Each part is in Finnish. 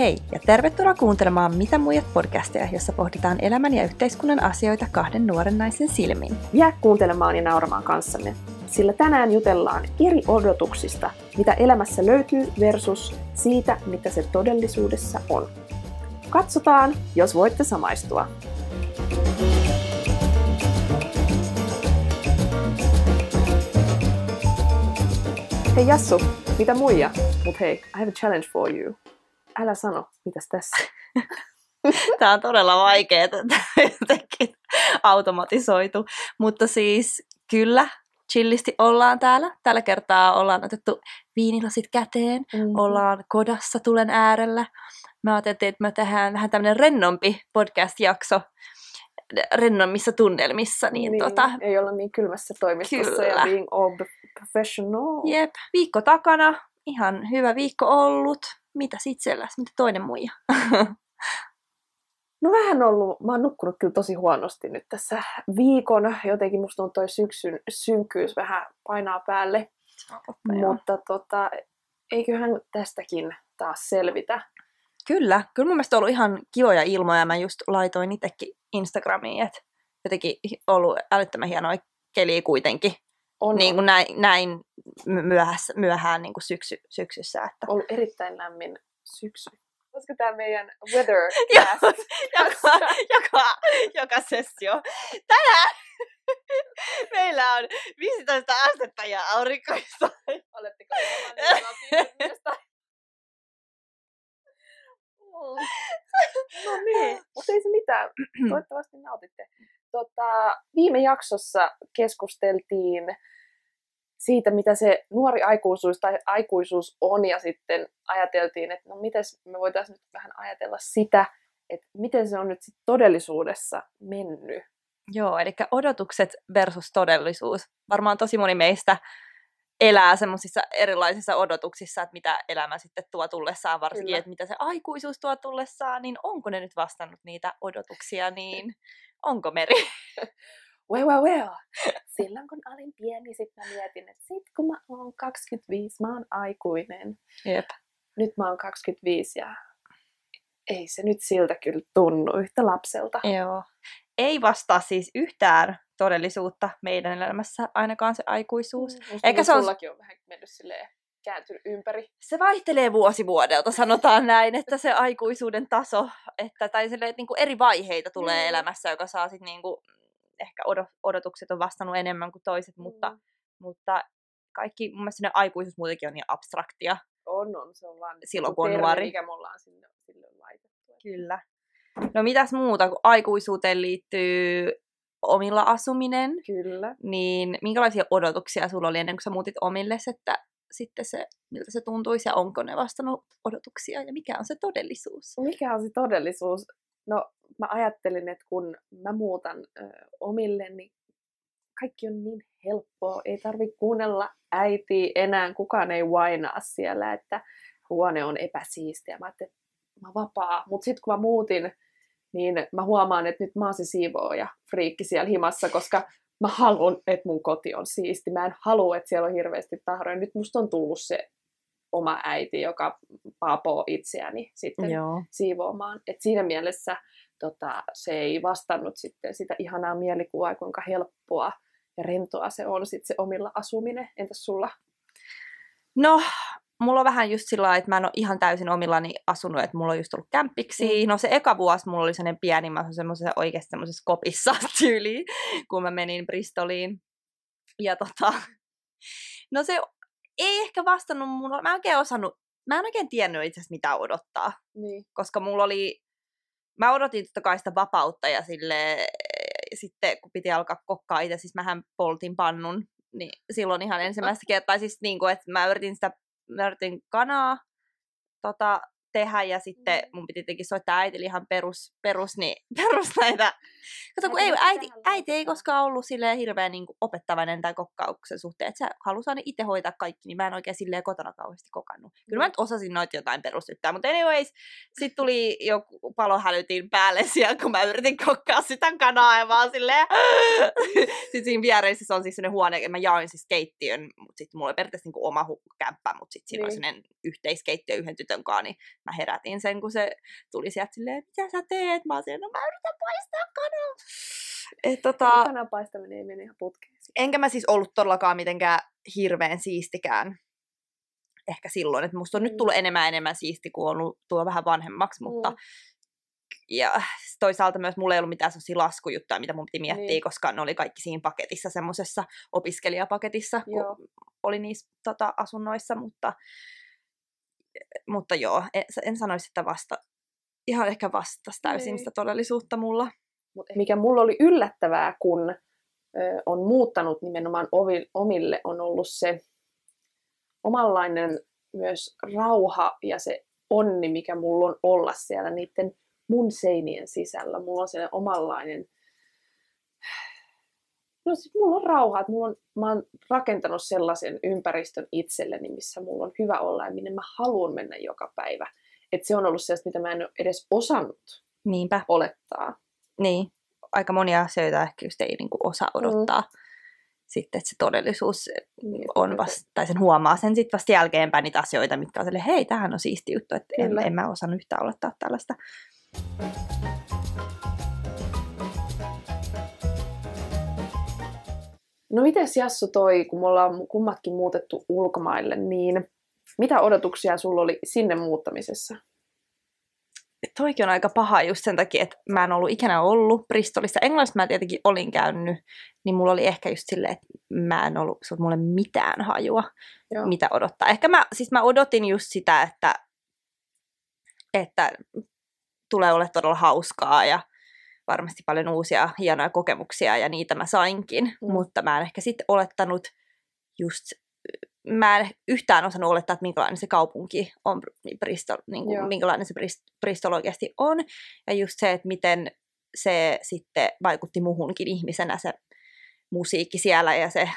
Hei ja tervetuloa kuuntelemaan Mitä muijat podcasteja, jossa pohditaan elämän ja yhteiskunnan asioita kahden nuoren naisen silmin. Jää kuuntelemaan ja nauramaan kanssamme, sillä tänään jutellaan eri odotuksista, mitä elämässä löytyy versus siitä, mitä se todellisuudessa on. Katsotaan, jos voitte samaistua. Hei Jassu, mitä muija? Mut hei, I have a challenge for you. Älä sano, mitäs tässä? Tämä on todella vaikeaa, jotenkin automatisoitu. Mutta siis kyllä, chillisti ollaan täällä. Tällä kertaa ollaan otettu viinilasit käteen, mm-hmm. ollaan kodassa tulen äärellä. Mä ajattelin, että me tehdään vähän tämmöinen rennompi podcast-jakso rennommissa tunnelmissa. Niin, niin tota, ei olla niin kylmässä toimistossa Kyllä. ja being all professional. jep, viikko takana, ihan hyvä viikko ollut. Mitä itselläsi, mitä toinen muija? No vähän ollut, mä oon nukkunut kyllä tosi huonosti nyt tässä viikon. Jotenkin musta on toi syksyn synkkyys vähän painaa päälle. Mutta tota, eiköhän tästäkin taas selvitä. Kyllä, kyllä mun mielestä on ollut ihan kivoja ilmoja. Mä just laitoin itsekin Instagramiin, että jotenkin ollut älyttömän hienoa keliä kuitenkin. On, niin on kuin näin, näin myöhässä, myöhään niin kuin syksy, syksyssä. Että. ollut erittäin lämmin syksy. Olisiko tämä meidän weather joka, joka, joka sessio. Tänään meillä on 15 astetta ja aurinkoista. Oletteko läpi No niin, mutta ei se mitään. Toivottavasti nautitte. Tota, viime jaksossa keskusteltiin siitä, mitä se nuori aikuisuus tai aikuisuus on, ja sitten ajateltiin, että no mites me voitaisiin nyt vähän ajatella sitä, että miten se on nyt sit todellisuudessa mennyt. Joo, eli odotukset versus todellisuus. Varmaan tosi moni meistä elää semmoisissa erilaisissa odotuksissa, että mitä elämä sitten tuo tullessaan, varsinkin, Kyllä. että mitä se aikuisuus tuo tullessaan, niin onko ne nyt vastannut niitä odotuksia, niin onko Meri? Well, well, well. Silloin kun olin pieni, sitten mä mietin, että sit kun mä oon 25, mä oon aikuinen. Jep. Nyt mä oon 25 ja ei se nyt siltä kyllä tunnu yhtä lapselta. Joo. Ei vastaa siis yhtään todellisuutta meidän elämässä, ainakaan se aikuisuus. Musta Eikä se on- on vähän mennyt silleen kääntynyt ympäri. Se vaihtelee vuosi vuodelta, sanotaan näin, että se aikuisuuden taso, että, tai silleen, että niinku eri vaiheita tulee Mm. elämässä, joka saa sitten niinku, ehkä odo- odotukset on vastannut enemmän kuin toiset, mutta, Mm. mutta kaikki, mun mielestä sinne aikuisuus muutenkin on niin abstraktia. On, on. Se on vaan Silloin, joku kun on nuori. mikä me ollaan sinne, sille laitettu. Kyllä. No mitäs muuta, kun aikuisuuteen liittyy omilla asuminen, Kyllä. niin minkälaisia odotuksia sulla oli ennen kuin sä muutit omille, että sitten se, miltä se tuntuisi ja onko ne vastannut odotuksia ja mikä on se todellisuus? Mikä on se todellisuus? No, mä ajattelin, että kun mä muutan ö, omille, niin kaikki on niin helppoa. Ei tarvi kuunnella äitiä enää, kukaan ei vainaa siellä, että huone on epäsiistiä. Mä ajattelin, että mä vapaa. Mutta sitten kun mä muutin, niin mä huomaan, että nyt mä oon se siivooja friikki siellä himassa, koska mä haluan, että mun koti on siisti. Mä en halua, että siellä on hirveästi tahroja. Nyt musta on tullut se oma äiti, joka paapoo itseäni sitten Joo. siivoamaan. Et siinä mielessä tota, se ei vastannut sitten sitä ihanaa mielikuvaa, kuinka helppoa ja rentoa se on sitten se omilla asuminen. Entäs sulla? No, mulla on vähän just sillä että mä en ole ihan täysin omillani asunut, että mulla on just ollut kämppiksi. Mm. No se eka vuosi mulla oli sellainen pieni, mä asuin semmoisessa oikeasti semmoisessa kopissa tyyliin, kun mä menin Bristoliin. Ja tota, no se ei ehkä vastannut mulla, mä en oikein osannut, mä en oikein tiennyt itse asiassa mitä odottaa, Niin. koska mulla oli, mä odotin totta kai sitä vapautta ja sille, sitten kun piti alkaa kokkaa itse, siis mähän poltin pannun, niin silloin ihan ensimmäistä kertaa, siis niin kuin, että mä yritin sitä, mä yritin kanaa. Tota, tehdä ja sitten Mm. mun piti tietenkin soittaa äitille ihan perus, perus, niin, perus näitä. Kato, kun ei, äiti, äiti ei koskaan ollut silleen hirveän niin opettavainen tai kokkauksen suhteen, että se halusi aina itse hoitaa kaikki, niin mä en oikein silleen kotona kauheasti kokannut. Kyllä mä Mm. nyt osasin noita jotain perusjuttuja, mutta anyways, sitten tuli joku palohälytin päälle siellä, kun mä yritin kokkaa sitä kanaa ja vaan silleen... sitten siinä vieressä se on siis sellainen huone, mä jaoin siis keittiön, mutta sitten mulla oli periaatteessa niinku oma hu- kämppä, mutta sitten siinä Niin. sellainen yhteiskeittiö yhden tytön kanssa, niin mä herätin sen, kun se tuli sieltä silleen, mitä sä teet? Mä oon silleen, no mä yritän paistaa kanaa. Et, tota, Kanan paistaminen ei mene ihan putkeen. enkä mä siis ollut todellakaan mitenkään hirveän siistikään ehkä silloin. Että musta on nyt Mm. tullut enemmän enemmän siisti, kun on ollut tuo vähän vanhemmaksi, mutta Mm. ja toisaalta myös mulla ei ollut mitään sellaisia laskujuttuja, mitä mun piti miettiä, Niin. koska ne oli kaikki siinä paketissa, semmoisessa opiskelijapaketissa, kun Joo. oli niissä tota, asunnoissa, mutta, mutta joo, en, en sanoisi, että vasta, ihan ehkä vastasi täysin sitä todellisuutta mulla. Mikä mulla oli yllättävää, kun ö, on muuttanut nimenomaan ovi, omille, on ollut se omanlainen myös rauha ja se onni, mikä mulla on olla siellä niiden mun seinien sisällä. Mulla on sellainen omanlainen, no siis mulla on rauha, että mulla on, mä oon rakentanut sellaisen ympäristön itselleni, missä mulla on hyvä olla ja minne mä haluan mennä joka päivä. Että se on ollut sellaista, mitä mä en ole edes osannut Niinpä, olettaa. niin. Aika monia asioita ehkä just ei niinku osaa odottaa. Mm. Sitten, että se todellisuus Niin, on vasta, tai sen huomaa sen sitten vasta jälkeenpäin niitä asioita, mitkä on silleen, hei, tämähän on siisti juttu, että en, en mä osannut yhtään olettaa tällaista. No mites Jassu toi, kun me ollaan kummatkin muutettu ulkomaille, niin mitä odotuksia sulla oli sinne muuttamisessa? Toikin on aika paha just sen takia, että mä en ollut ikinä ollut Bristolissa. Englannissa mä tietenkin olin käynyt, niin mulla oli ehkä just silleen, että mä en ollut, se mulle mitään hajua, Joo. mitä odottaa. Ehkä mä, siis mä odotin just sitä, että, että tulee olemaan todella hauskaa ja varmasti paljon uusia hienoja kokemuksia ja niitä mä sainkin, Mm. mm. mutta mä en ehkä sitten olettanut just, mä en yhtään osannut olettaa, että minkälainen se kaupunki on, Bristol, niin Joo. kuin, minkälainen se Brist- Bristol oikeasti on ja just se, että miten se sitten vaikutti muhunkin ihmisenä se musiikki siellä ja se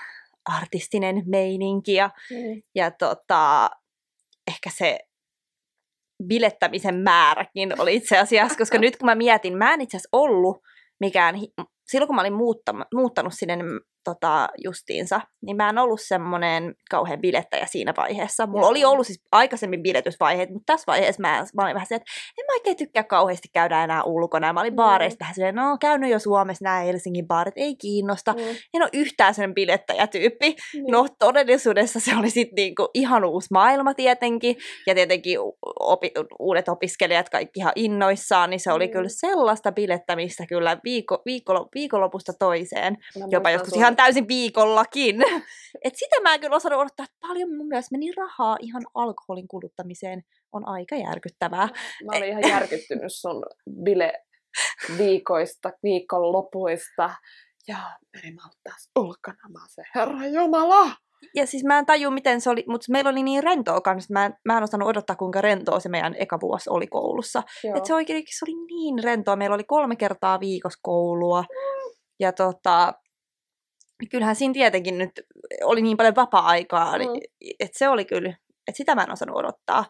artistinen meininki ja Niin. ja tota, ehkä se bilettämisen määräkin oli itse asiassa, koska nyt kun mä mietin, mä en itse asiassa ollut mikään, silloin kun mä olin muuttam- muuttanut sinne mm, tota, justiinsa, niin mä en ollut semmoinen kauhean bilettäjä siinä vaiheessa. Mulla oli ollut siis aikaisemmin biletysvaiheet, mutta tässä vaiheessa mä, mä olin vähän se, että en mä oikein tykkää kauheasti käydä enää ulkona. Mä olin Mm. baareista vähän silleen, no käynyt jo Suomessa nämä Helsingin baarit, ei kiinnosta. Mm. En ole yhtään sen bilettäjätyyppi. Niin. No todellisuudessa se oli sitten niinku ihan uusi maailma tietenkin, ja tietenkin opi, uudet opiskelijat kaikki ihan innoissaan, niin se oli Mm. kyllä sellaista bilettämistä kyllä viikko, viikkolo, viikonlopusta toiseen, Mä jopa joskus sun- ihan täysin viikollakin. Et sitä mä en kyllä osannut odottaa, että paljon mun mielestä meni rahaa ihan alkoholin kuluttamiseen, on aika järkyttävää. Mä olin ihan järkyttynyt sun bile viikoista, viikonlopuista. Ja meni malttaas ulkona, mä se herra jumala! Ja siis mä en taju, miten se oli, mutta meillä oli niin rentoa kanssa, mä en, mä en osannut odottaa, kuinka rentoa se meidän eka vuosi oli koulussa. Joo. Et se oikein se oli niin rentoa. Meillä oli kolme kertaa viikossa koulua. Ja tota, kyllähän siinä tietenkin nyt oli niin paljon vapaa-aikaa, Mm. mm. että se oli kyllä, että sitä mä en osannut odottaa.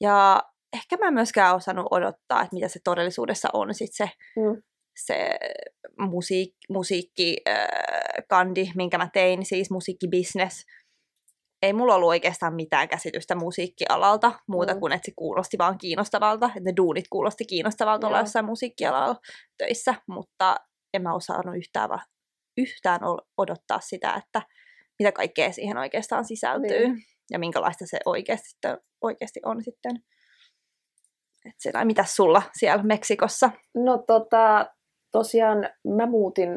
Ja ehkä mä en myöskään osannut odottaa, että mitä se todellisuudessa on sit se, Mm. Se musiik, musiikki, äh, kandi, minkä mä tein, siis musiikkibisnes. Ei mulla ollut oikeastaan mitään käsitystä musiikkialalta, muuta Mm. kuin että se kuulosti vaan kiinnostavalta, että ne duunit kuulosti kiinnostavalta olla jossain musiikkialalla töissä, mutta en mä osannut yhtään, va- yhtään odottaa sitä, että mitä kaikkea siihen oikeastaan sisältyy Niin. ja minkälaista se oikeasti, oikeasti on sitten. Et sitä, mitä sulla siellä Meksikossa? No tota, tosiaan mä muutin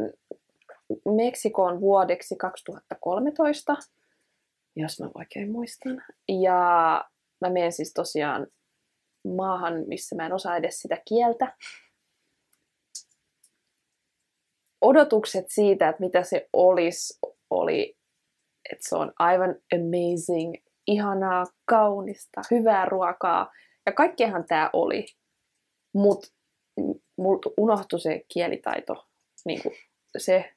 Meksikoon vuodeksi 2013, jos mä oikein muistan. Ja mä menen siis tosiaan maahan, missä mä en osaa edes sitä kieltä. Odotukset siitä, että mitä se olisi, oli, että se on aivan amazing, ihanaa, kaunista, hyvää ruokaa. Ja kaikkeahan tämä oli. Mutta multa unohtui se kielitaito. Niin kuin se.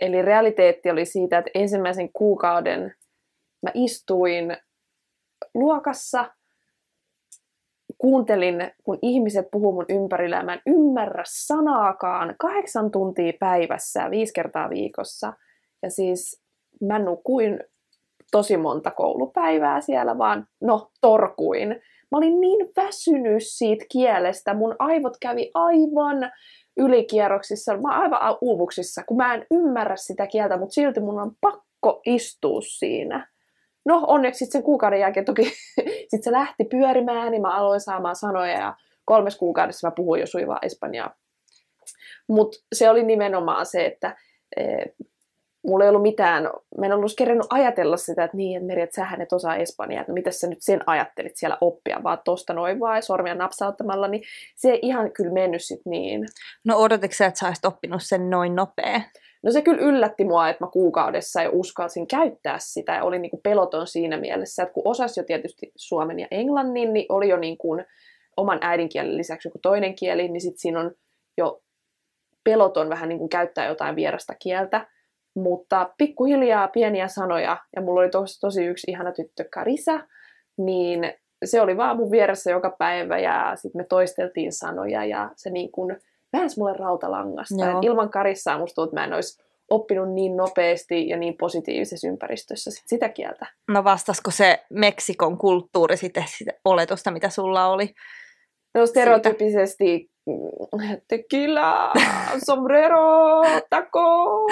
Eli realiteetti oli siitä, että ensimmäisen kuukauden mä istuin luokassa, kuuntelin, kun ihmiset puhuu mun ympärillä, ja mä en ymmärrä sanaakaan kahdeksan tuntia päivässä, viisi kertaa viikossa. Ja siis mä nukuin tosi monta koulupäivää siellä, vaan no torkuin. Mä olin niin väsynyt siitä kielestä, mun aivot kävi aivan ylikierroksissa, mä oon aivan uuvuksissa, kun mä en ymmärrä sitä kieltä, mutta silti mun on pakko istua siinä. No onneksi sitten sen kuukauden jälkeen toki sit se lähti pyörimään, niin mä aloin saamaan sanoja ja kolmes kuukaudessa mä puhuin jo suivaa espanjaa. Mutta se oli nimenomaan se, että e, mulla ei ollut mitään, mä en ollut kerennyt ajatella sitä, että niin, että Meri, että sähän et osaa espanjaa, että no mitä sä nyt sen ajattelit siellä oppia, vaan tosta noin vaan sormia napsauttamalla, niin se ei ihan kyllä mennyt sit niin. No odotitko sä, että sä olisit oppinut sen noin nopea? No se kyllä yllätti mua, että mä kuukaudessa jo uskalsin käyttää sitä ja oli niin kuin peloton siinä mielessä, että kun osasi jo tietysti suomen ja englannin, niin oli jo niin kuin oman äidinkielen lisäksi joku toinen kieli, niin sitten siinä on jo peloton vähän niin kuin käyttää jotain vierasta kieltä. Mutta pikkuhiljaa pieniä sanoja, ja mulla oli tosi, tosi yksi ihana tyttö Karisa, niin se oli vaan mun vieressä joka päivä ja sitten me toisteltiin sanoja ja se niin kuin väänsi mulle rautalangasta. Joo. ilman Karissaa musta tuntuu, että mä en olisi oppinut niin nopeasti ja niin positiivisessa ympäristössä sit sitä kieltä. No vastasko se Meksikon kulttuuri sitten sitä oletusta, mitä sulla oli? No stereotypisesti tequila, sombrero, taco.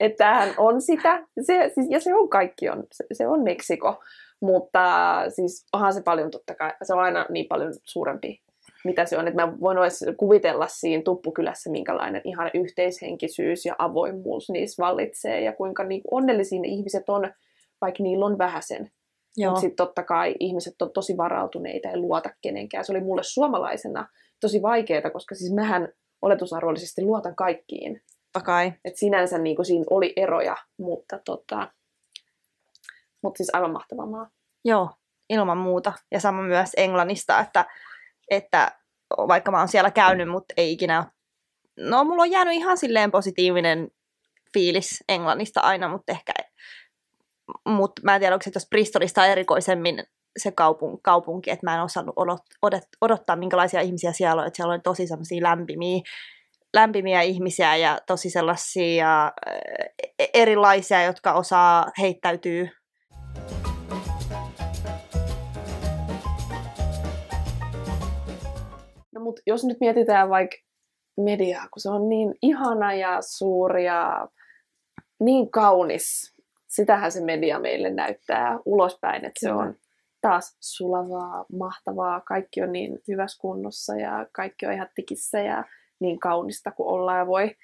Että hän on sitä. Se, siis, ja se on kaikki on. Se, se on Meksiko. Mutta siis onhan se paljon totta kai. Se on aina niin paljon suurempi mitä se on. Että mä voin edes kuvitella siinä tuppukylässä, minkälainen ihan yhteishenkisyys ja avoimuus niissä vallitsee ja kuinka niin onnellisia ne ihmiset on, vaikka niillä on vähäsen. Mutta sitten totta kai ihmiset on tosi varautuneita ja luota kenenkään. Se oli mulle suomalaisena tosi vaikeaa, koska siis mähän oletusarvollisesti luotan kaikkiin. Takai. Et sinänsä niin kuin siinä oli eroja, mutta tota, mutta siis aivan mahtava maa. Joo, ilman muuta. Ja sama myös Englannista, että että vaikka mä oon siellä käynyt, mutta ei ikinä No, mulla on jäänyt ihan silleen positiivinen fiilis Englannista aina, mutta ehkä... Mutta mä en tiedä, onko se tuossa Bristolista erikoisemmin se kaupun, kaupunki, että mä en osannut odot, odot, odottaa, minkälaisia ihmisiä siellä on. Että siellä on tosi semmoisia lämpimiä, lämpimiä ihmisiä ja tosi sellaisia e-, erilaisia, jotka osaa heittäytyy mutta jos nyt mietitään vaikka mediaa, kun se on niin ihana ja suuri ja niin kaunis, sitähän se media meille näyttää ulospäin, että se on taas sulavaa, mahtavaa, kaikki on niin hyvässä kunnossa ja kaikki on ihan tikissä ja niin kaunista kuin ollaan ja voi.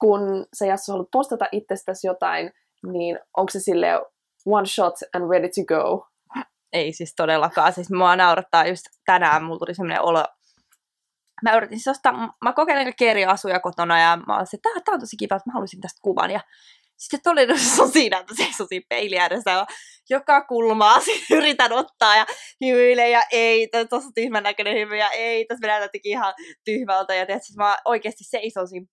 Kun sä Jassu haluat postata itsestäsi jotain, niin onko se sille one shot and ready to go? Ei siis todellakaan. Siis mua naurattaa just tänään, mulla tuli sellainen olo, mä yritin siis ostaa, mä kokeilen kaikkia eri asuja kotona ja mä olisin, että tämä on tosi kiva, että mä haluaisin tästä kuvan. Ja sitten todellisuus on siinä, että seisoo siinä peili ääressä ja joka kulmaa yritän ottaa ja hymyilen ja ei, tuossa tyhmän näköinen hymy ja ei, tässä me näytätkin ihan tyhmältä ja tietysti mä oikeasti seison siinä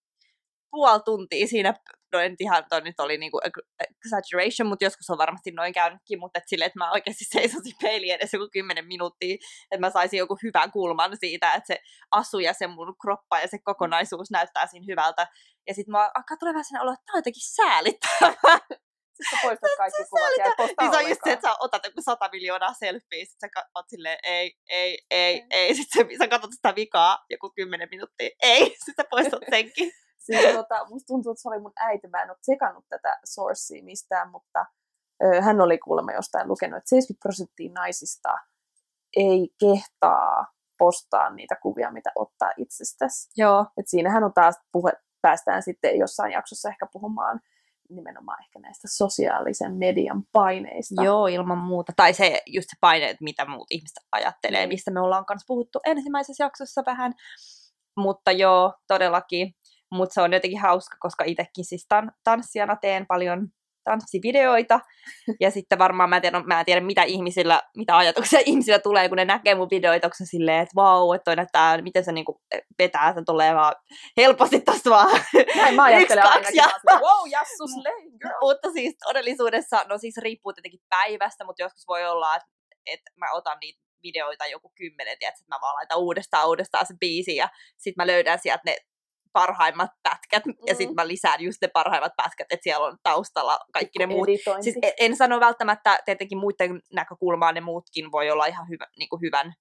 puoli tuntia siinä no en ihan, toi nyt oli niinku exaggeration, mutta joskus on varmasti noin käynytkin, mutta et silleen, että mä oikeasti seisosin peiliin edes joku kymmenen minuuttia, että mä saisin joku hyvän kulman siitä, että se asu ja se mun kroppa ja se kokonaisuus näyttää siinä hyvältä. Ja sitten mä alkaa tulee vähän olo, että tämä on jotenkin säälittävää. Sitten sä poistat kaikki kuvat ja et niin se on just se, että sä otat joku sata miljoonaa selfieä, sit sä oot silleen, ei, ei, ei, ei. Sitten sä katsot sitä vikaa joku kymmenen minuuttia, ei, sitten sä poistat senkin. Siis, tota, musta tuntuu, että se oli mun äiti. Mä en ole tsekannut tätä sourcea mistään, mutta ö, hän oli kuulemma jostain lukenut, että 70 prosenttia naisista ei kehtaa postaa niitä kuvia, mitä ottaa itsestäsi. Joo. Et siinähän on taas puhe, päästään sitten jossain jaksossa ehkä puhumaan nimenomaan ehkä näistä sosiaalisen median paineista. Joo, ilman muuta. Tai se just se paine, että mitä muut ihmiset ajattelee, mm. mistä me ollaan kanssa puhuttu ensimmäisessä jaksossa vähän. Mutta joo, todellakin mutta se on jotenkin hauska, koska itsekin siis tan- tanssijana teen paljon tanssivideoita, ja sitten varmaan mä en tiedä, mä en tiedä mitä ihmisillä, mitä ajatuksia ihmisillä tulee, kun ne näkee mun videoita, onko se silleen, että vau, että toi näyttää, miten se niinku vetää, se tulee vaan helposti tosta vaan Näin mä ajattelen ainakin, ja... wow, jassu slay, girl. Mutta siis todellisuudessa, no siis riippuu tietenkin päivästä, mutta joskus voi olla, että että mä otan niitä videoita joku kymmenen, tiedätkö, että mä vaan laitan uudestaan uudestaan se biisi ja sitten mä löydän sieltä ne parhaimmat pätkät, mm. ja sitten mä lisään just ne parhaimmat pätkät, että siellä on taustalla kaikki ne muut. Siis en, sano välttämättä, tietenkin muiden näkökulmaan ne muutkin voi olla ihan hyvä, niin kuin hyvän,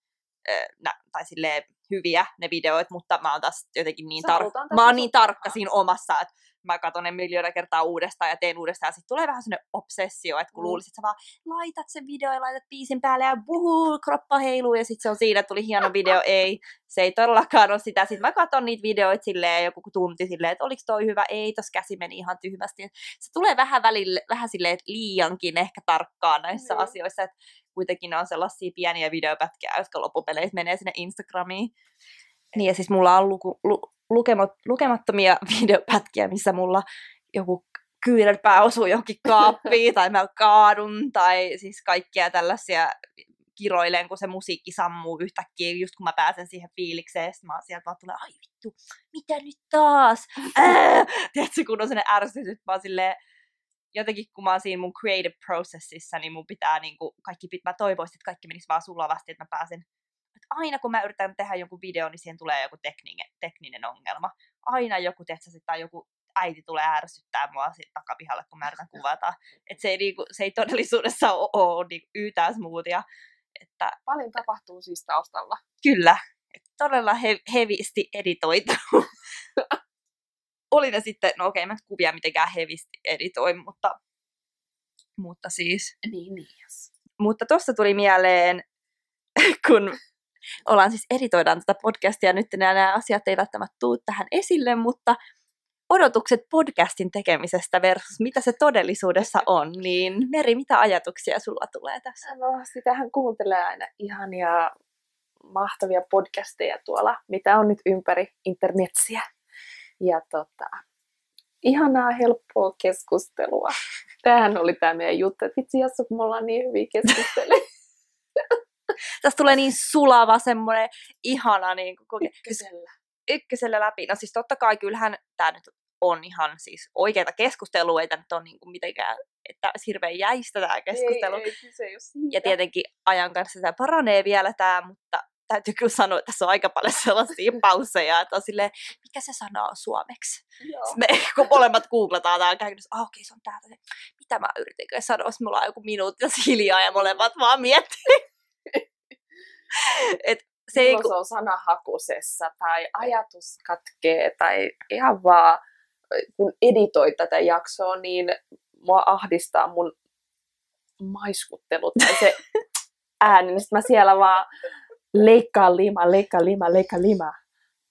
tai silleen hyviä ne videoit, mutta mä oon taas jotenkin niin, tar- mä oon niin tarkka siinä omassa, että mä katson ne miljoona kertaa uudestaan ja teen uudestaan, ja sitten tulee vähän sellainen obsessio, että kun Mm. luulisit, että sä vaan laitat sen video ja laitat biisin päälle ja buhuu, kroppa heiluu, ja sitten se on siinä, että tuli hieno video, ei, se ei todellakaan ole sitä. Sitten mä katson niitä videoita silleen joku tunti silleen, että oliko toi hyvä, ei, tos käsi meni ihan tyhmästi. Se tulee vähän välille, vähän silleen, että liiankin ehkä tarkkaan näissä Niin. asioissa, että kuitenkin ne on sellaisia pieniä videopätkiä, jotka loppupeleissä menee sinne Instagramiin. Niin ja siis mulla on luku, lu, lukemat, lukemattomia videopätkiä, missä mulla joku kyynärpää osuu johonkin kaappiin, tai mä kaadun, tai siis kaikkia tällaisia kiroilen, kun se musiikki sammuu yhtäkkiä, just kun mä pääsen siihen fiilikseen, ja sit mä sieltä vaan tulee, ai vittu, mitä nyt taas? Ää! Tiedätkö, kun on sellainen ärsytys, mä silleen, jotenkin kun mä oon siinä mun creative processissa, niin mun pitää niinku, kaikki, pit- mä toivoisin, että kaikki menisi vaan sulavasti, että mä pääsen aina kun mä yritän tehdä jonkun videon, niin siihen tulee joku tekninen, tekninen ongelma. Aina joku, sit, tai joku äiti tulee ärsyttää mua takapihalle, kun mä yritän kuvata. Et se, ei, niinku, se ei todellisuudessa ole, niinku yhtään smoothia. Että Paljon tapahtuu siis taustalla. kyllä, et todella he, hevisti editoitu. Oli ne sitten, no okei, mä en kuvia mitenkään hevisti editoin, mutta, mutta siis Niin, niin. Yes. Mutta tuossa tuli mieleen, kun ollaan siis editoidaan tätä podcastia, nyt nämä, nämä asiat eivät välttämättä tule tähän esille, mutta odotukset podcastin tekemisestä versus mitä se todellisuudessa on, niin Meri, mitä ajatuksia sulla tulee tässä? No, sitähän kuuntelee aina ihania, mahtavia podcasteja tuolla, mitä on nyt ympäri internetsiä. Ja tota, ihanaa, helppoa keskustelua. Tämähän oli tämä meidän juttu, että vitsi Jassu, kun me ollaan niin hyviä keskustelemaan. Tästä tulee niin sulava semmoinen ihana niin kuin, koke- Ykkösellä. ykkösellä läpi. No siis totta kai kyllähän tämä nyt on ihan siis oikeita keskustelua, ei tämä nyt ole niin kuin mitenkään, että hirveän jäistä tämä keskustelu. Ei, ei, kyse ei. Ja tietenkin ajan kanssa tämä paranee vielä tämä, mutta täytyy kyllä sanoa, että tässä on aika paljon sellaisia pausseja, että on silleen, mikä se sana on suomeksi? Joo. Sitten me kun molemmat googlataan tämä käytännössä, ah okei, se on täältä se, mitä mä yritin sanoa, jos mulla on joku minuutti hiljaa ja molemmat vaan miettii. Et se ei, Milloin se on sanahakusessa tai ajatus katkee tai ihan vaan kun editoi tätä jaksoa, niin mua ahdistaa mun maiskuttelut tai se ääni, niin sit mä siellä vaan leikkaa lima, leikkaa lima, leikkaa lima.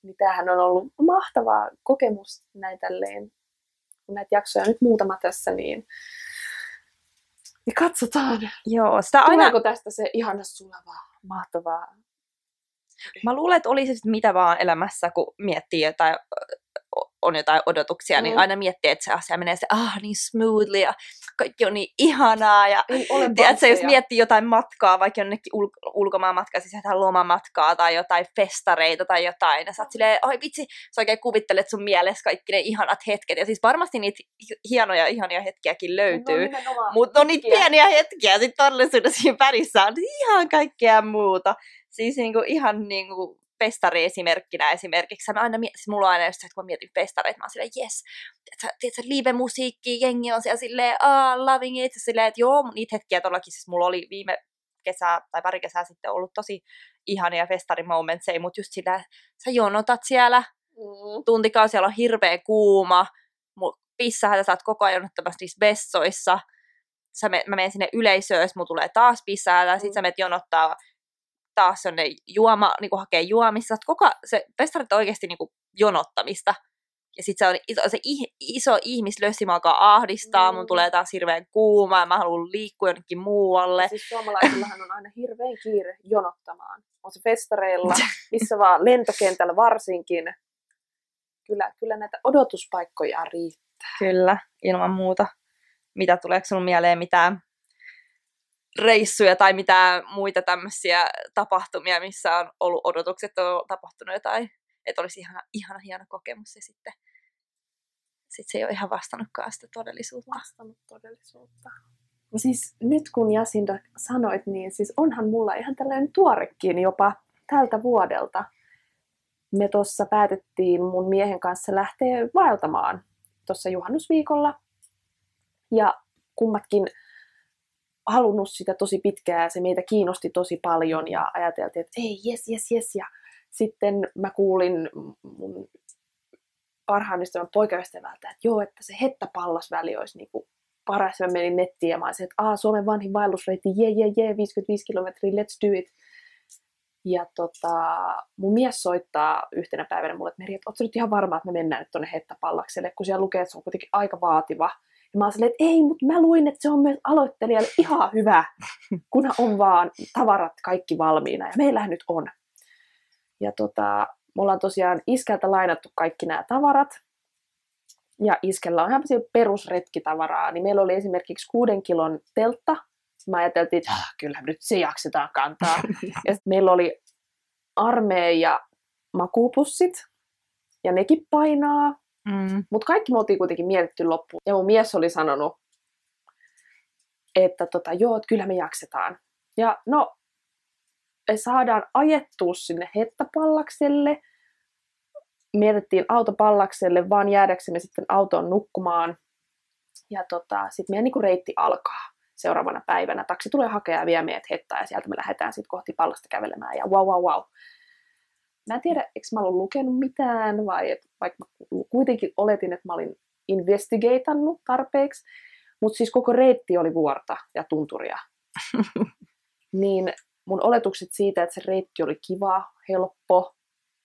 Niin tämähän on ollut mahtava kokemus näin tälleen, kun näitä jaksoja on nyt muutama tässä, niin, niin katsotaan. joo, sitä aina, Tuleeko tästä se ihana sulava, mahtavaa. Mä luulen, että oli se sitten mitä vaan elämässä, kun miettii jotain, on jotain odotuksia, mm. niin Mm. aina miettii, että se asia menee se, ah niin smoothly ja kaikki on niin ihanaa ja Tiedätkö, jos miettii jotain matkaa, vaikka jonnekin ul- ulkomaan matkaa, siis jotain lomamatkaa tai jotain festareita tai jotain, ja sä oot silleen, oi vitsi, sä oikein kuvittelet sun mielessä kaikki ne ihanat hetket, ja siis varmasti niitä hi- hienoja, ihania hetkiäkin löytyy, No, nimenomaan mutta on niitä pieniä hetkiä, sitten todellisuudessa siinä värissä on ihan kaikkea muuta. Siis niinku ihan niinku festari-esimerkkinä esimerkiksi. Mä aina, siis mulla on aina just se, että kun mä mietin festareita, mä oon silleen, yes, tiedätkö, live-musiikki, jengi on siellä silleen, ah, loving it, silleen, että joo, niitä hetkiä todellakin, siis mulla oli viime kesää tai pari kesää sitten ollut tosi ihania festarimomentseja, mutta just sillä, sä jonotat siellä, Mm. tuntikausi, siellä on hirveä kuuma, pissahan sä saat koko ajan jonottamassa niissä vessoissa, sä me, mä menen sinne yleisöön, jos mulla tulee taas pissaa, ja sit Mm. sä menet jonottaa taas jonne juoma, niin hakee juomissa. Koko se festarit on oikeasti niin jonottamista. Ja sitten se on iso, se ih- iso ihmislössi, mä alkaa ahdistaa, mm. mun tulee taas hirveän kuuma, ja mä haluan liikkua jonnekin muualle. Siis suomalaisillahan on aina hirveän kiire jonottamaan. On se festareilla, missä vaan lentokentällä varsinkin. Kyllä, kyllä näitä odotuspaikkoja riittää. Kyllä, ilman muuta. Mitä tuleeko sinulle mieleen mitään reissuja tai mitään muita tämmöisiä tapahtumia, missä on ollut odotukset, on tapahtunut jotain, että olisi ihana, ihana hieno kokemus ja sitten sit se ei ole ihan vastannutkaan sitä todellisuutta. Vastannut todellisuutta. No siis nyt kun Jasinda sanoit, niin siis onhan mulla ihan tällainen tuorekin jopa tältä vuodelta. me tuossa päätettiin mun miehen kanssa lähteä vaeltamaan tuossa juhannusviikolla. Ja kummatkin halunnut sitä tosi pitkään, se meitä kiinnosti tosi paljon ja ajateltiin, että ei, jes, jes, jes. Ja sitten mä kuulin mun parhaan ystävän poikaystävältä, että joo, että se Hettäpallasväli olisi niin kuin paras. Mä menin nettiin ja mä olisin, että Aa, Suomen vanhin vaellusreitti, jee, jee, jee, 55 kilometriä, let's do it. Ja tota, mun mies soittaa yhtenä päivänä mulle, että Meri, että ootko nyt ihan varma, että me mennään nyt tuonne Hettäpallakselle, kun siellä lukee, että se on kuitenkin aika vaativa. Ja mä oon silleen, että ei, mutta mä luin, että se on myös aloittelijalle ihan hyvä, kunhan on vaan tavarat kaikki valmiina. Ja meillähän nyt on. Ja tota, me ollaan tosiaan iskältä lainattu kaikki nämä tavarat. Ja iskellä on ihan perusretkitavaraa. Niin meillä oli esimerkiksi kuuden kilon teltta. Mä ajateltiin, että ah, kyllähän nyt se jaksetaan kantaa. ja sitten meillä oli armeija makuupussit. Ja nekin painaa. Mm. Mutta kaikki me oltiin kuitenkin mietitty loppuun. Ja mun mies oli sanonut, että tota, joo, että kyllä me jaksetaan. Ja no, saadaan ajettua sinne Hettäpallakselle. Mietittiin autopallakselle, vaan jäädäksemme sitten autoon nukkumaan. Ja tota, sitten meidän niinku reitti alkaa seuraavana päivänä. Taksi tulee hakea ja vie meidät Hettaan ja sieltä me lähdetään sitten kohti pallasta kävelemään. Ja wow, wow, wow. Mä en tiedä, eikö mä ollut lukenut mitään vai et, vaikka kuitenkin oletin, että mä olin investigatannut tarpeeksi. Mutta siis koko reitti oli vuorta ja tunturia. niin mun oletukset siitä, että se reitti oli kiva, helppo,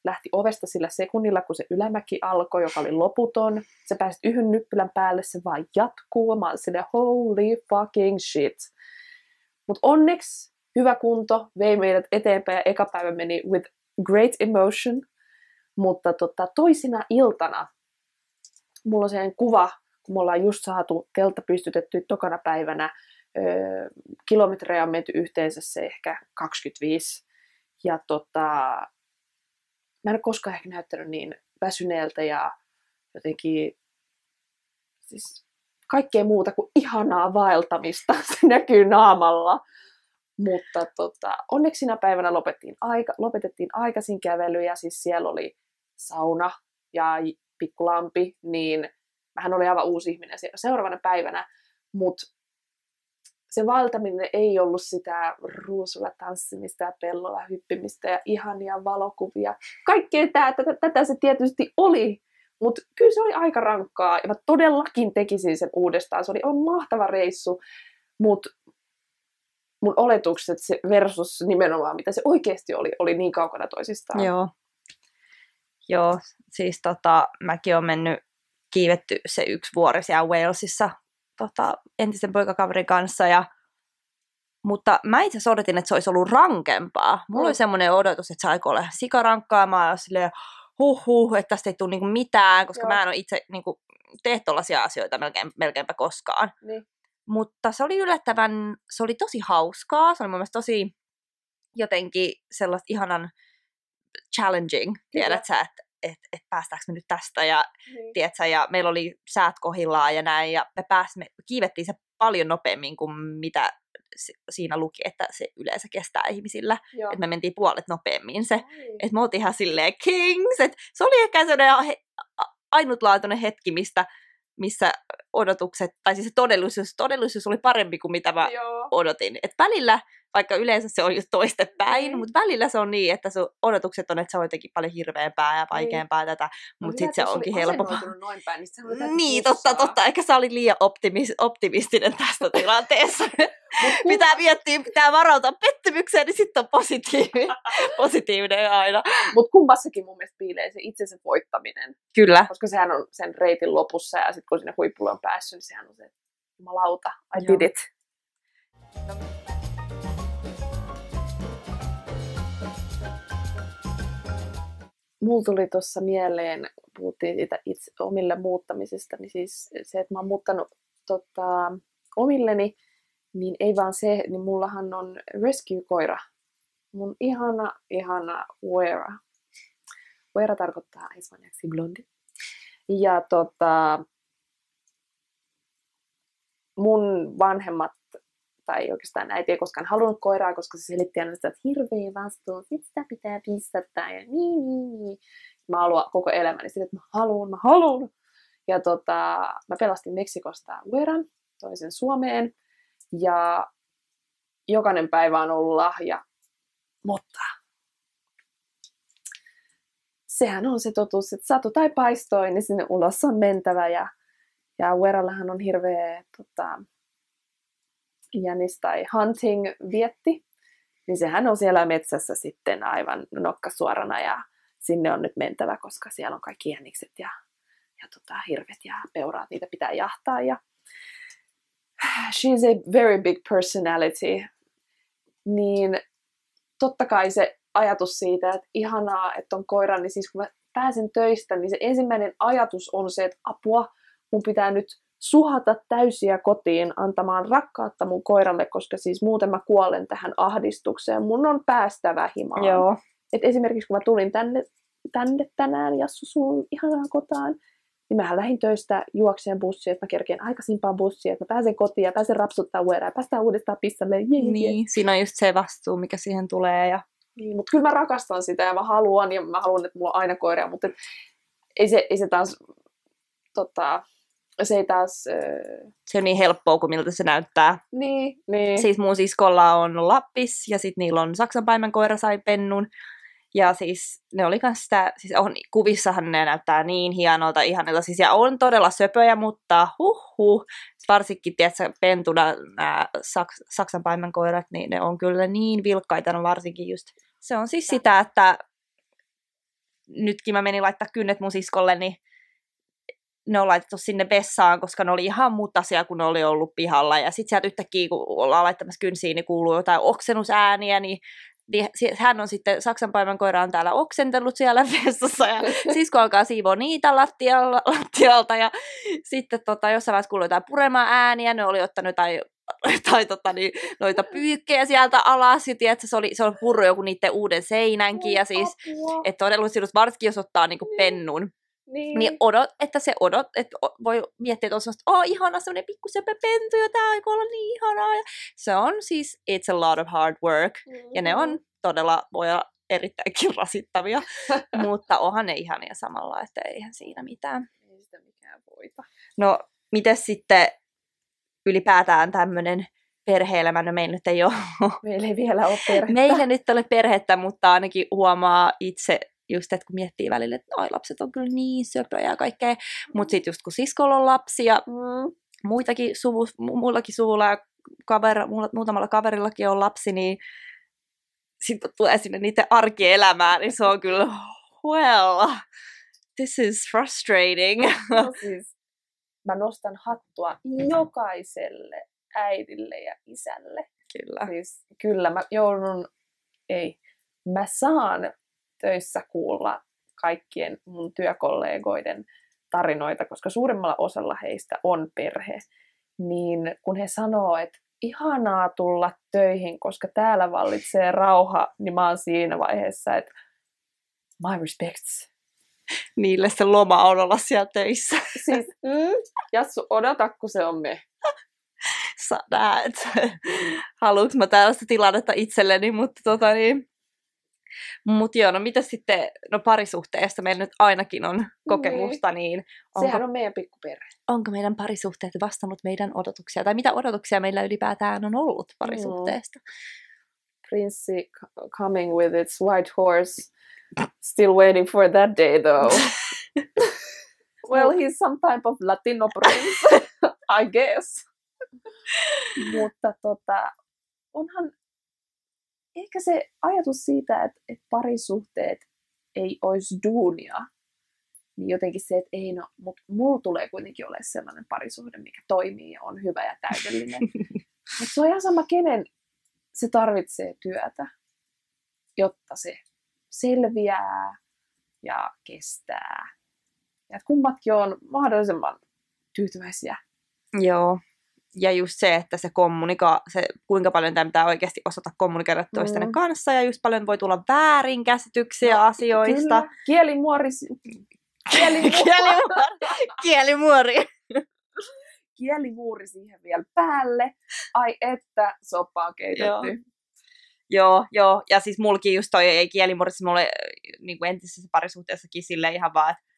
lähti ovesta sillä sekunnilla, kun se ylämäki alkoi, joka oli loputon. Sä pääsit yhden nyppylän päälle, se vaan jatkuu. Mä olin holy fucking shit. Mutta onneksi hyvä kunto vei meidät eteenpäin ja eka päivä meni with great emotion. Mutta tota, toisina iltana mulla on sellainen kuva, kun me ollaan just saatu teltta pystytetty tokana päivänä kilometrejä on menty yhteensä se ehkä 25. Ja tota, mä en ole koskaan ehkä näyttänyt niin väsyneeltä ja jotenkin siis kaikkea muuta kuin ihanaa vaeltamista. Se näkyy naamalla. Mutta tota, onneksi sinä päivänä lopettiin aika, lopetettiin aikaisin kävely ja siis siellä oli sauna ja pikkulampi, niin mähän oli aivan uusi ihminen seuraavana päivänä, mutta se valtaminen ei ollut sitä ruusulla tanssimista ja pellolla hyppimistä ja ihania valokuvia. Kaikkea tää, tätä, tätä se tietysti oli, mutta kyllä se oli aika rankkaa ja mä todellakin tekisin sen uudestaan. Se oli aivan mahtava reissu, mutta mun oletukset se versus nimenomaan mitä se oikeasti oli, oli niin kaukana toisistaan. Joo. Joo, siis tota, mäkin olen mennyt kiivetty se yksi vuori siellä Walesissa tota, entisen poikakaverin kanssa. Ja, mutta mä itse asiassa odotin, että se olisi ollut rankempaa. Mulla mm. oli semmoinen odotus, että se aikoo olla sikarankkaa. Mä olin silleen, huh, huh että tästä ei tule niinku mitään, koska Joo. mä en ole itse niinku, tee tuollaisia asioita melkein, melkeinpä koskaan. Niin. Mutta se oli yllättävän, se oli tosi hauskaa. Se oli mun mielestä tosi jotenkin sellaista ihanan challenging, tiedät sä, että että et päästäänkö me nyt tästä ja, niin. tiedätkö, ja meillä oli säät kohillaan ja näin ja me pääsimme, kiivettiin se paljon nopeammin kuin mitä siinä luki, että se yleensä kestää ihmisillä. Että me mentiin puolet nopeammin se. Että me oltiin ihan silleen kings. Et se oli ehkä sellainen ainutlaatuinen hetki, mistä, missä odotukset, tai siis se todellisuus, todellisuus oli parempi kuin mitä mä Joo. odotin. Et välillä vaikka yleensä se on just toistepäin, mm. mutta välillä se on niin, että sun odotukset on, että se on jotenkin paljon hirveämpää ja vaikeampaa mm. tätä, no mutta sitten se onkin helpompaa. Noin päin, niin, niin totta, totta. Ehkä sä olit liian optimis, optimistinen tästä tilanteessa. pitää miettiä, pitää varautua pettymykseen, niin sitten on positiivinen, positiivinen aina. Mutta kummassakin mun mielestä piilee se itsensä voittaminen. Kyllä. Koska sehän on sen reitin lopussa ja sitten kun sinne huipulle on päässyt, niin sehän on se jumalauta, I Joo. did it. No. Mulla tuli tuossa mieleen, puhuttiin siitä itse omille muuttamisesta, niin siis se, että mä oon muuttanut tota, omilleni, niin ei vaan se, niin mullahan on rescue-koira. Mun ihana, ihana Wera. Wera tarkoittaa espanjaksi blondi. Ja tota, mun vanhemmat tai oikeastaan äiti ei koskaan halunnut koiraa, koska se selitti aina sitä, että hirveä vastuu, sit sitä pitää pissata ja niin, niin, niin. Mä haluan koko elämäni sitä, että mä haluan, mä haluan. Ja tota, mä pelastin Meksikosta Ueran, toisen Suomeen, ja jokainen päivä on ollut lahja. Mutta sehän on se totuus, että sato tai paistoi, niin sinne ulos on mentävä. Ja, ja Uerallahan on hirveä tota, jänis tai hunting vietti, niin sehän on siellä metsässä sitten aivan nokkasuorana ja sinne on nyt mentävä, koska siellä on kaikki jänikset ja, ja tota, hirvet ja peuraat, niitä pitää jahtaa. Ja she's a very big personality, niin totta kai se ajatus siitä, että ihanaa, että on koira, niin siis kun mä pääsen töistä, niin se ensimmäinen ajatus on se, että apua, mun pitää nyt suhata täysiä kotiin antamaan rakkautta mun koiralle, koska siis muuten mä kuolen tähän ahdistukseen. Mun on päästävä himaan. Joo. Et esimerkiksi kun mä tulin tänne, tänne tänään Jassu sun ihanaa kotaan, niin mähän lähdin töistä juokseen bussiin, että mä kerkeen aikaisimpaan bussiin, että mä pääsen kotiin ja pääsen rapsuttaa uudestaan ja päästään uudestaan pistalle. Jee, jee. Niin, siinä on just se vastuu, mikä siihen tulee. Ja... Niin, mutta kyllä mä rakastan sitä ja mä haluan ja mä haluan, että mulla on aina koiria, mutta et, ei, se, ei se taas, tota, se ei taas... Äh... Se on niin helppoa kuin miltä se näyttää. Niin, niin. Siis mun siskolla on Lappis ja sitten niillä on Saksan koira sai pennun. Ja siis ne oli kans sitä, siis on, kuvissahan ne näyttää niin hienolta, ihanilta, siis ja on todella söpöjä, mutta huh huh, varsinkin, tiedätkö, pentuna nämä Saks, Saksan paimenkoirat, niin ne on kyllä niin vilkkaita, no varsinkin just, se on siis sitä, että nytkin mä menin laittaa kynnet mun siskolle, niin ne on laitettu sinne vessaan, koska ne oli ihan mutasia, kun ne oli ollut pihalla. Ja sitten sieltä yhtäkkiä, kun ollaan laittamassa kynsiin, niin kuuluu jotain oksennusääniä, niin niin hän on sitten Saksan koira on täällä oksentellut siellä vessassa. Ja sisko alkaa siivoa niitä lattialta, lattialta. Ja sitten tota, jossain vaiheessa kuului jotain puremaa ääniä, ne oli ottanut jotain tai tota, niin, noita pyykkejä sieltä alas, ja tiedätkö, se oli, se oli purru joku niiden uuden seinänkin, ja siis, että todellisuudessa varsinkin jos ottaa niinku niin. pennun, niin. niin odot, että se odot, että voi miettiä, että on sellaista, oh ihana semmoinen pikku pentu, ja tämä aikoo olla niin ihanaa. Ja se on siis, it's a lot of hard work. Mm-hmm. Ja ne on mm-hmm. todella, voi olla erittäinkin rasittavia, mutta onhan ne ihania samalla, että eihän siinä mitään. Ei sitä mikään voita. No, miten sitten ylipäätään tämmöinen perhe-elämä, no meillä nyt ei ole. Meillä ei vielä ole perhettä. Meillä nyt ole perhettä, mutta ainakin huomaa itse just, että kun miettii välillä, että noi lapset on kyllä niin söpöjä ja kaikkea, mutta sitten just kun siskolla on lapsia, mm. muitakin suvu, muillakin suvulla ja kaver, muutamalla kaverillakin on lapsi, niin sitten tulee sinne niiden arkielämään, niin se on kyllä, well, this is frustrating. No siis, mä nostan hattua jokaiselle äidille ja isälle. Kyllä. Siis, kyllä, mä joudun, ei, mä saan töissä kuulla kaikkien mun työkollegoiden tarinoita, koska suurimmalla osalla heistä on perhe, niin kun he sanoo, että ihanaa tulla töihin, koska täällä vallitsee rauha, niin mä oon siinä vaiheessa, että my respects. Niille se loma on olla siellä töissä. Siis, mm, Jassu, odota, kun se on me. Sä näet. Haluanko mä tällaista tilannetta itselleni, mutta tota niin, mutta joo, no mitä sitten, no parisuhteesta meillä nyt ainakin on kokemusta, niin... Onko, Sehän on meidän pikkuperhe. Onko meidän parisuhteet vastannut meidän odotuksia, tai mitä odotuksia meillä ylipäätään on ollut parisuhteesta? Mm. Prinssi coming with its white horse, still waiting for that day though. well, he's some type of Latino prince, I guess. Mutta tota, onhan ehkä se ajatus siitä, että, että parisuhteet ei olisi duunia, niin jotenkin se, että ei no, mutta mulla tulee kuitenkin ole sellainen parisuhde, mikä toimii ja on hyvä ja täydellinen. mutta se on ihan sama, kenen se tarvitsee työtä, jotta se selviää ja kestää. Ja että kummatkin on mahdollisimman tyytyväisiä. Joo, ja just se, että se kommunika, se, kuinka paljon tämä pitää oikeasti osata kommunikoida toisten mm. kanssa, ja just paljon voi tulla väärinkäsityksiä no, asioista. Kyllä. Kielimuori. Kielimuori. Kielimuori. kielimuuri siihen vielä päälle. Ai että, soppa on keitetty. Joo. Joo, joo. Ja siis mulkin just toi ei kielimuuri, siis mulle niin kuin entisessä parisuhteessakin sille ihan vaan, että et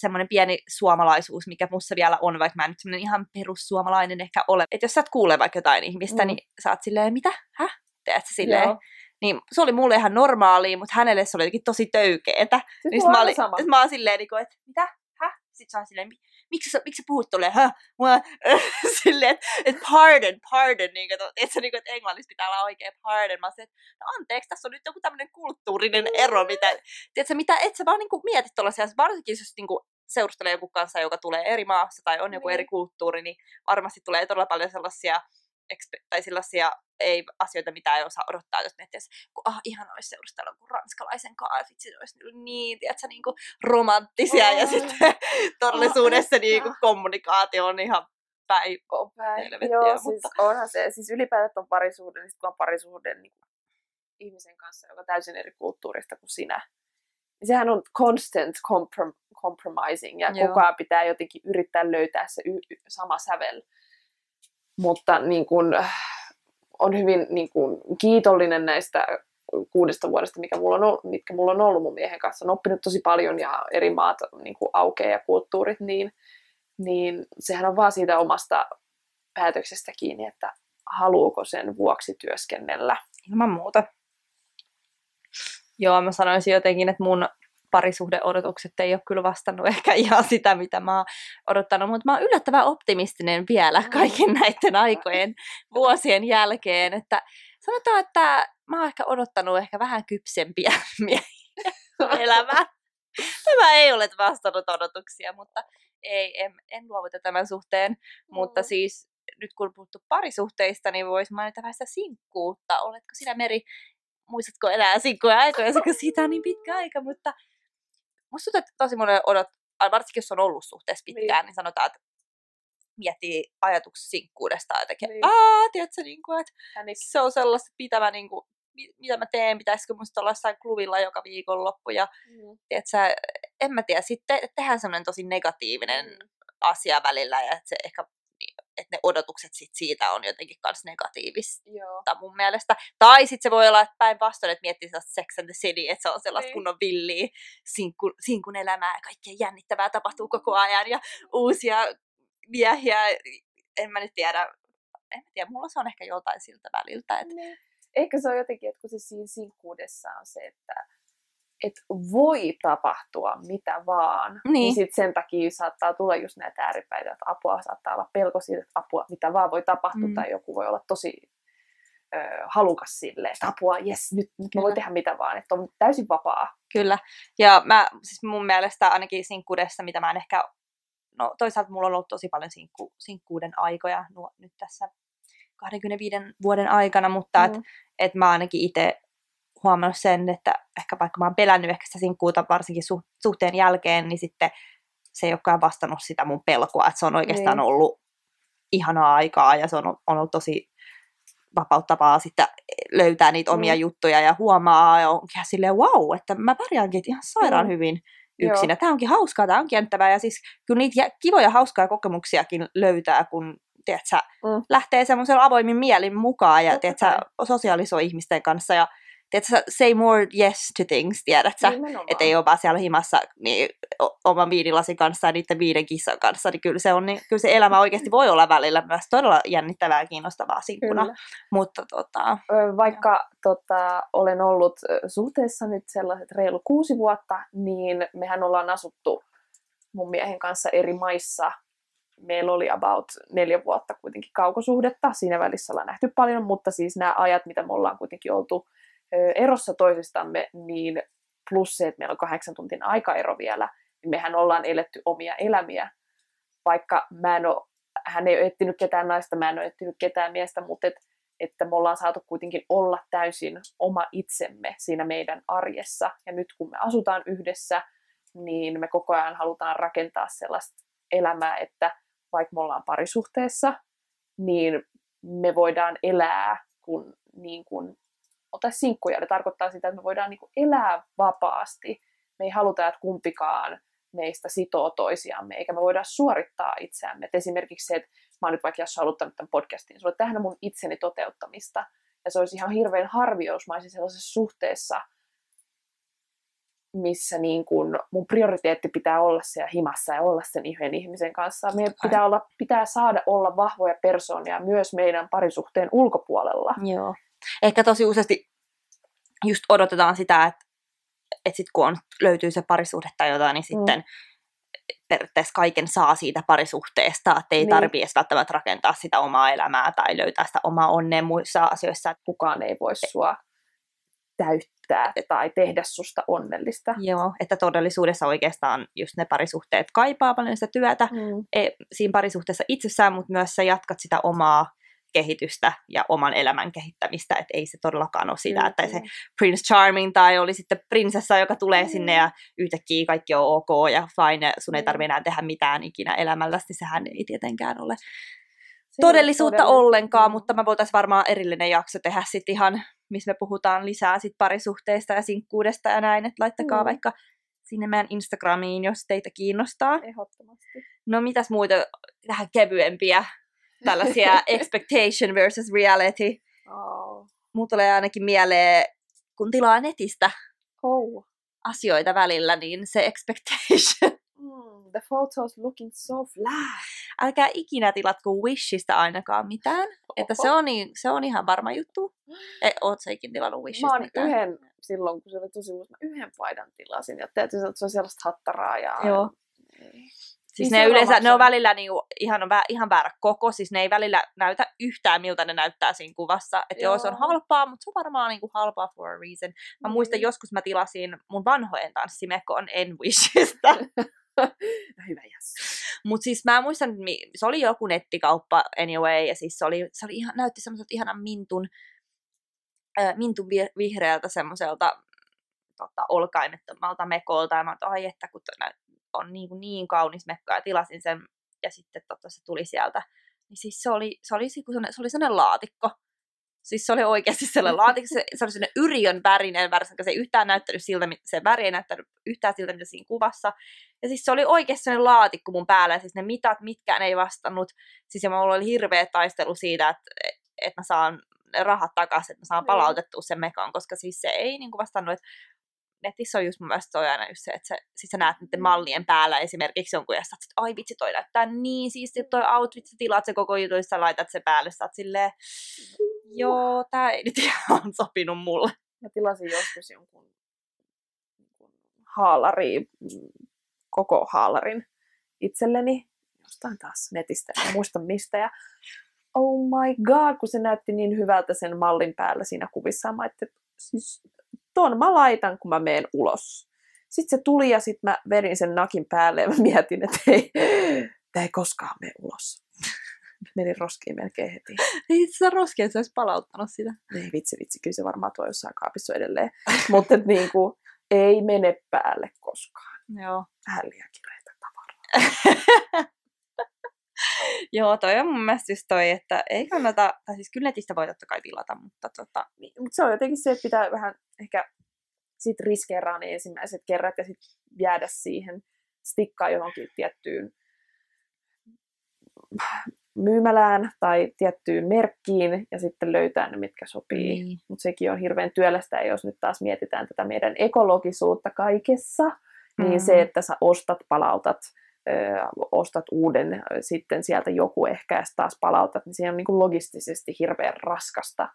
semmoinen pieni suomalaisuus, mikä mussa vielä on, vaikka mä en nyt semmoinen ihan perussuomalainen ehkä ole. Että jos sä et kuule vaikka jotain ihmistä, mm. niin sä oot silleen, mitä? Häh? Teet sä silleen? Joo. Niin se oli mulle ihan normaalia, mutta hänelle se oli jotenkin tosi töykeetä. Siis niin mä, on olin, sama. mä oon silleen, niin kuin, että mitä? Häh? Sitten sä oon silleen, "Mi- miksi sä, miksi sä puhut tolleen? Häh? Mä, silleen, että et pardon, pardon. Niin kuin, että, se, niin kuin, että englannissa pitää olla oikein pardon. Mä silleen, että no anteeksi, tässä on nyt joku tämmöinen kulttuurinen ero, mitä, tiedätkö, mitä et sä vaan niin kuin mietit tuollaisia, varsinkin jos niin kuin seurustelee joku kanssa, joka tulee eri maassa tai on joku Niin. eri kulttuuri, niin varmasti tulee todella paljon sellaisia tai sellaisia ei, asioita, mitä ei osaa odottaa, jos miettii, että kun, ah, ihan olisi seurustella kuin ranskalaisen kanssa, ne olisi niin, tiedätkö, niin kuin romanttisia, ja Oi. sitten todellisuudessa että. niin kuin kommunikaatio on ihan päin. On päin. Joo, mutta- siis onhan se, siis ylipäätään on parisuhde, niin kun on parisuhde niin kuin ihmisen kanssa, joka on täysin eri kulttuurista kuin sinä, niin sehän on constant comprom- compromising, ja Joo. koko ajan pitää jotenkin yrittää löytää se y- sama sävel. Mutta niin kun, on hyvin niin kun, kiitollinen näistä kuudesta vuodesta, mikä mulla on, ollut- mitkä mulla on ollut mun miehen kanssa. On oppinut tosi paljon ja eri maat niin aukeaa ja kulttuurit, niin, niin sehän on vaan siitä omasta päätöksestä kiinni, että haluuko sen vuoksi työskennellä. Ilman muuta. Joo, mä sanoisin jotenkin, että mun parisuhdeodotukset ei ole kyllä vastannut ehkä ihan sitä, mitä mä oon odottanut, mutta mä oon yllättävän optimistinen vielä Mm. kaiken näiden aikojen vuosien jälkeen, että sanotaan, että mä oon ehkä odottanut ehkä vähän kypsempiä miehiä elämää. Tämä ei ole vastannut odotuksia, mutta ei, en, en luovuta tämän suhteen. Mutta siis nyt kun on puhuttu parisuhteista, niin voisi mainita vähän sitä sinkkuutta. Oletko sinä Meri, muistatko enää sinkkuja aikoja, kun siitä on niin pitkä aika, mutta musta tuntuu, että tosi monen odot, varsinkin jos on ollut suhteessa pitkään, niin, niin sanotaan, että miettii ajatuksia sinkkuudesta jotenkin, Niin. niin. aa, tiedätkö, niin kuin, että Hänik, se on sellaista, mitä mä, niin kuin, mitä mä teen, pitäisikö musta olla jossain klubilla joka viikonloppu ja mm, tiedätkö, en mä tiedä, sitten tehdään semmoinen tosi negatiivinen mm, asia välillä ja että se ehkä että ne odotukset sit siitä on jotenkin kans negatiivista joo. mun mielestä. Tai sitten se voi olla, että päinvastoin, että miettii sellaista Sex and the City, että se on sellaista Niin. kunnon villiä sinkku, sinkun elämää ja kaikkea jännittävää tapahtuu koko ajan ja uusia miehiä, en mä nyt tiedä, en mä tiedä, mulla se on ehkä joltain siltä väliltä, että Niin. Ehkä se on jotenkin, että kun se siinä sinkkuudessa on se, että et voi tapahtua mitä vaan, niin, Niin. sit sen takia saattaa tulla just näitä ääripäitä, että apua saattaa olla pelko siitä, että apua mitä vaan voi tapahtua, Mm. tai joku voi olla tosi ö, halukas silleen, että apua, jes, nyt, nyt mä voin tehdä mitä vaan, että on täysin vapaa. Kyllä. Ja mä, siis mun mielestä ainakin sinkkuudessa, mitä mä en ehkä, no toisaalta mulla on ollut tosi paljon sinkku, sinkkuuden aikoja nuo, nyt tässä 25 vuoden aikana, mutta mm. et, Mm. et mä ainakin itse huomannut sen, että ehkä vaikka mä oon pelännyt ehkä sitä sinkkuuta varsinkin su, suhteen jälkeen, niin sitten se ei olekaan vastannut sitä mun pelkoa, että se on oikeastaan Niin. ollut ihanaa aikaa ja se on, on ollut tosi vapauttavaa sitten löytää niitä omia Mm. juttuja ja huomaa ja onkin ihan silleen wow, että mä pärjäänkin ihan sairaan Mm. hyvin yksin. Tämä onkin hauskaa, tämä onkin jännittävää ja siis kyllä niitä kivoja hauskaa kokemuksiakin löytää, kun tiedätkö, Mm. lähtee semmoisella avoimin mielin mukaan ja Totta tiedätkö, sosiaalisoi ihmisten kanssa ja tiedätkö, say more yes to things, tiedätkö? Että ei ole vaan siellä himassa niin, o- oman viinilasin kanssa ja niiden viiden kissan kanssa, niin kyllä se, on, niin, kyllä se elämä oikeasti voi olla välillä myös todella jännittävää ja kiinnostavaa sinkkuna. Kyllä. Mutta tota, Vaikka tota, olen ollut suhteessa nyt sellaiset reilu kuusi vuotta, niin mehän ollaan asuttu mun miehen kanssa eri maissa. Meillä oli about neljä vuotta kuitenkin kaukosuhdetta. Siinä välissä ollaan nähty paljon, mutta siis nämä ajat, mitä me ollaan kuitenkin oltu erossa toisistamme, niin plus se, että meillä on kahdeksan tuntin aikaero vielä, niin mehän ollaan eletty omia elämiä. Vaikka mä en ole, hän ei ole etsinyt ketään naista, mä en ole etsinyt ketään miestä, mutta et että me ollaan saatu kuitenkin olla täysin oma itsemme siinä meidän arjessa. Ja nyt kun me asutaan yhdessä, niin me koko ajan halutaan rakentaa sellaista elämää, että vaikka me ollaan parisuhteessa, niin me voidaan elää kun, niin kuin, ota sinkkuja. Se tarkoittaa sitä, että me voidaan niin elää vapaasti. Me ei haluta, että kumpikaan meistä sitoo toisiamme, eikä me voida suorittaa itseämme. Et esimerkiksi se, että mä oon nyt vaikka jos haluttanut tämän podcastin, sulle tähän mun itseni toteuttamista. Ja se olisi ihan hirveän harvi, jos mä olisin sellaisessa suhteessa, missä niin kun mun prioriteetti pitää olla siellä himassa ja olla sen yhden ihmisen kanssa. Meidän pitää, olla, pitää saada olla vahvoja persoonia myös meidän parisuhteen ulkopuolella. Joo. Ehkä tosi useasti just odotetaan sitä, että, että sit kun on, löytyy se parisuhde tai jotain, niin sitten mm. periaatteessa kaiken saa siitä parisuhteesta, että ei niin. tarvitse edes välttämättä rakentaa sitä omaa elämää tai löytää sitä omaa onnea muissa asioissa. Kukaan ei voi sua täyttää tai tehdä susta onnellista. Joo, että todellisuudessa oikeastaan just ne parisuhteet kaipaa paljon sitä työtä mm. e, siinä parisuhteessa itsessään, mutta myös sä jatkat sitä omaa kehitystä ja oman elämän kehittämistä, että ei se todellakaan ole sitä, mm, että se Prince Charming tai oli sitten prinsessa, joka tulee mm. sinne ja yhtäkkiä kaikki on ok ja fine, sun ei tarvitse enää tehdä mitään ikinä elämällästi, sehän ei tietenkään ole todellisuutta ollenkaan, mutta mä voitaisiin varmaan erillinen jakso tehdä sitten ihan, missä me puhutaan lisää sit parisuhteista ja sinkkuudesta ja näin, että laittakaa mm. vaikka sinne meidän Instagramiin, jos teitä kiinnostaa. Ehdottomasti. No mitäs muita vähän kevyempiä tällaisia expectation versus reality. Oh. Mulla tulee ainakin mieleen, kun tilaa netistä oh. asioita välillä, niin se expectation. Mm, the photos looking so flat. Älkää ikinä tilatko Wishista ainakaan mitään. Oho. Että se on, niin, se on ihan varma juttu. E, oot sä ikinä tilannut Wishista Mä oon mitään? yhden, silloin kun se oli tosi uusi, mä yhden paidan tilasin. Ja täytyy sanoa, että se on sellaista hattaraa. Ja... Joo. Siis niin ne yleensä, ne on välillä niinku ihan, ihan väärä koko, siis ne ei välillä näytä yhtään miltä ne näyttää siinä kuvassa. Että joo. joo, se on halpaa, mutta se on varmaan niinku halpaa for a reason. Mä mm. muistan joskus mä tilasin mun vanhojen tanssimekon Enwishista. Hyvä jäs. Mutta siis mä muistan, se oli joku nettikauppa anyway, ja siis se, oli, se oli ihan, näytti semmoiselta ihanan mintun, äh, mintun vihreältä semmoiselta tota, olkaimettomalta mekolta, ja mä oon, ai että kun on niin, kuin niin kaunis mekka ja tilasin sen ja sitten totta se tuli sieltä. Niin siis se oli, se oli, se oli, se oli sellainen laatikko. Siis se oli oikeasti sellainen laatikko, se, se oli sellainen yrjön värinen väri, se ei yhtään näyttänyt siltä, se väri ei näyttänyt yhtään siltä, mitä siinä kuvassa. Ja siis se oli oikeasti sellainen laatikko mun päällä, ja siis ne mitat, mitkään ei vastannut. Siis ja mulla oli hirveä taistelu siitä, että, että mä saan rahat takaisin, että mä saan palautettua sen mekan, koska siis se ei niin kuin vastannut, että netissä on just mun mielestä toi aina just se, että sä, sit sä näet niiden mallien päällä esimerkiksi jonkun ja sä että ai vitsi toi näyttää niin siisti toi outfit, sä tilaat se koko jutun, sä laitat se päälle, sä oot silleen, joo, tää ei nyt ihan sopinut mulle. Mä tilasin joskus jonkun, jonkun haalari, koko haalarin itselleni, jostain taas netistä, en muista mistä, ja oh my god, kun se näytti niin hyvältä sen mallin päällä siinä kuvissa, mä että siis ton mä laitan, kun mä menen ulos. Sitten se tuli ja sitten mä vedin sen nakin päälle ja mä mietin, että ei, tämä ei koskaan mene ulos. Menin roskiin melkein heti. Ei se roski, että sä olisi palauttanut sitä. Ei vitsi, vitsi, kyllä se varmaan tuo jossain kaapissa edelleen. Mutta niin kuin, ei mene päälle koskaan. Joo. Vähän liian kireitä tavaraa. Joo, toi on mun mielestä just toi, että ei kannata, tai siis kyllä netistä voi totta kai tilata, mutta tota... Niin, mutta se on jotenkin se, että pitää vähän ehkä sit riskeeraa ne ensimmäiset kerrat ja sitten jäädä siihen, stikkaa johonkin tiettyyn myymälään tai tiettyyn merkkiin ja sitten löytää ne, mitkä sopii. Niin. Mutta sekin on hirveän työlästä, jos nyt taas mietitään tätä meidän ekologisuutta kaikessa, mm. niin se, että sä ostat, palautat, ostat uuden, sitten sieltä joku ehkä ja taas palautat, niin se on niin kuin logistisesti hirveän raskasta.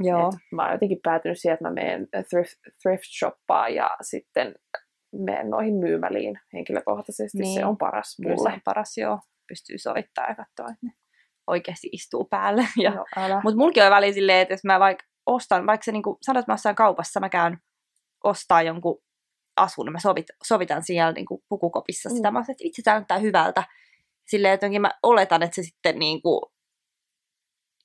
Joo. Et mä oon jotenkin päätynyt siihen, että mä menen thrift, thrift shoppaan ja sitten menen noihin myymäliin henkilökohtaisesti. Niin. Se on paras mulle. Se on paras, joo. Pystyy soittamaan ja katsoa, että ne oikeasti istuu päälle. Ja... Mutta mulki on väliin silleen, että jos mä vaikka ostan, vaikka se niin kuin, sanot, että mä kaupassa, mä käyn ostaa jonkun asun, mä sovit, sovitan siellä niin kuin pukukopissa sitä. Mm. Mä että itse tämä näyttää hyvältä. Silleen, että mä oletan, että se sitten niin kuin,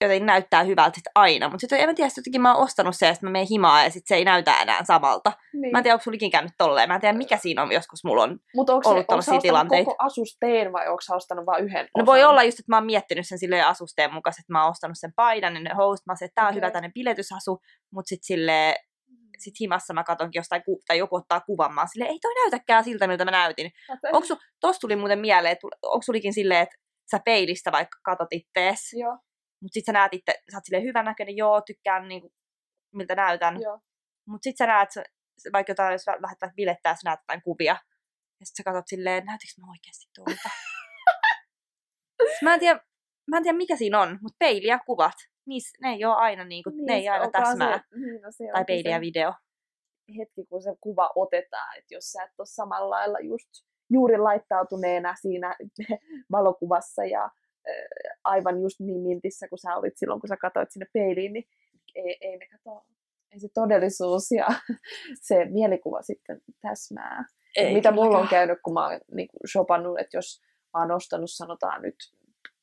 jotenkin näyttää hyvältä sit aina. Mutta sitten en mä tiedä, jotenkin mä oon ostanut se, että mä menen himaan ja sitten se ei näytä enää samalta. Niin. Mä en tiedä, onko sulla käynyt tolleen. Mä en tiedä, mikä siinä on, joskus mulla on Mut onko ollut tällaisia tilanteita. koko asusteen vai onko ostanut vain yhden No osan? voi olla just, että mä oon miettinyt sen silleen asusteen mukaan, että mä oon ostanut sen paidan ja ne host. Mä että tää on okay. hyvä tänne piletysasu, mutta sitten silleen sit himassa mä katonkin jostain, ku- tai joku ottaa kuvan, mä silleen, ei toi näytäkään siltä, miltä mä näytin. Onko su, tossa tuli muuten mieleen, että onko sulikin silleen, että sä peilistä vaikka katot ittees, Joo, mutta sit sä näet itse, sä oot silleen hyvän näköinen, joo, tykkään niinku, miltä näytän. joo. Mutta sit sä näet, vaikka jotain, jos lähdet vaikka bilettää, sä näet jotain kuvia. Ja sit sä katsot silleen, näytinkö mä oikeasti tuolta. Mä en tiedä, mä en tiedä mikä siinä on, mutta peili ja kuvat, niis, ne ei ole aina, niinku, ne ei aina täsmää. Se, niin, no se tai peili ja video. hetki, kun se kuva otetaan, että jos sä et ole samalla lailla just juuri laittautuneena siinä valokuvassa ja äh, aivan just niin mintissä kuin sä olit silloin, kun sä katsoit sinne peiliin, niin ei, ei ne kato, ei se todellisuus ja se mielikuva sitten täsmää. Ei Mitä mulla on käynyt, kun mä oon niin shopannut, että jos mä oon ostanut, sanotaan nyt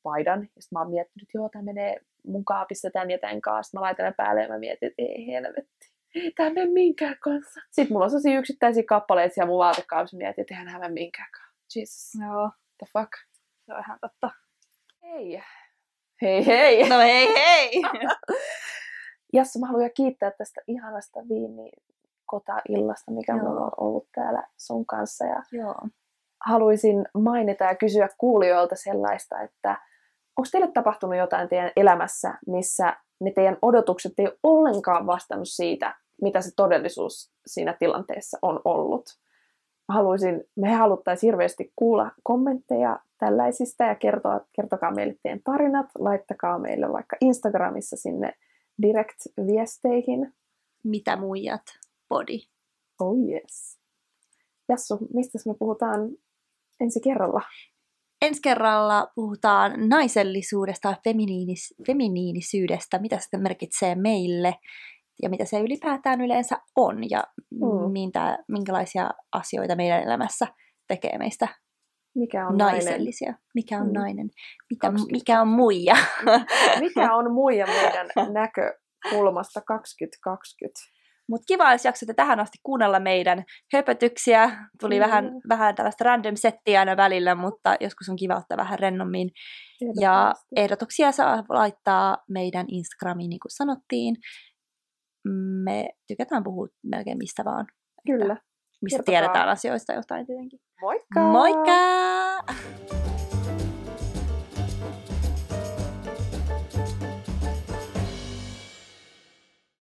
paidan, ja sitten mä oon miettinyt, että joo, tämä menee mun kaapissa tän ja tän kanssa, mä laitan ne päälle ja mä mietin, että ei helvetti, ei tämä mene minkään kanssa. Sitten mulla on sellaisia yksittäisiä kappaleita siellä mun vaatekaapissa, mietin, että eihän nämä minkään kanssa. Jesus, Joo, the fuck. se on ihan totta. Hei. Hei hei. No hei hei! Jassu, mä haluan kiittää tästä ihanasta viini kota-illasta, mikä Joo. mulla on ollut täällä sun kanssa. Ja Joo. haluaisin mainita ja kysyä kuulijoilta sellaista, että onko teille tapahtunut jotain teidän elämässä, missä ne teidän odotukset ei ollenkaan vastannut siitä, mitä se todellisuus siinä tilanteessa on ollut. Haluaisin, me haluttaisiin hirveästi kuulla kommentteja tällaisista ja kertoa, kertokaa meille teidän tarinat, laittakaa meille vaikka Instagramissa sinne direct-viesteihin. Mitä muijat? Body. Oh yes. Jassu, mistä me puhutaan ensi kerralla? Ensi kerralla puhutaan naisellisuudesta ja feminiinis, feminiinisyydestä, mitä se merkitsee meille ja mitä se ylipäätään yleensä on ja Mm. minkä, minkälaisia asioita meidän elämässä tekee meistä Mikä on nainen? naisellisia. Mikä on Mm. nainen? Mitä, 20. mikä on muija? Mikä on muija meidän näkökulmasta 2020? Mutta kiva, jos jaksatte tähän asti kuunnella meidän höpötyksiä. Tuli Mm. vähän, vähän tällaista random settiä aina välillä, mutta joskus on kiva ottaa vähän rennommin. Ja ehdotuksia saa laittaa meidän Instagramiin, niin kuin sanottiin. Me tykätään puhua melkein mistä vaan. Kyllä. Mistä Kertokaa. tiedetään asioista jotain tietenkin. Moikka! Moikka!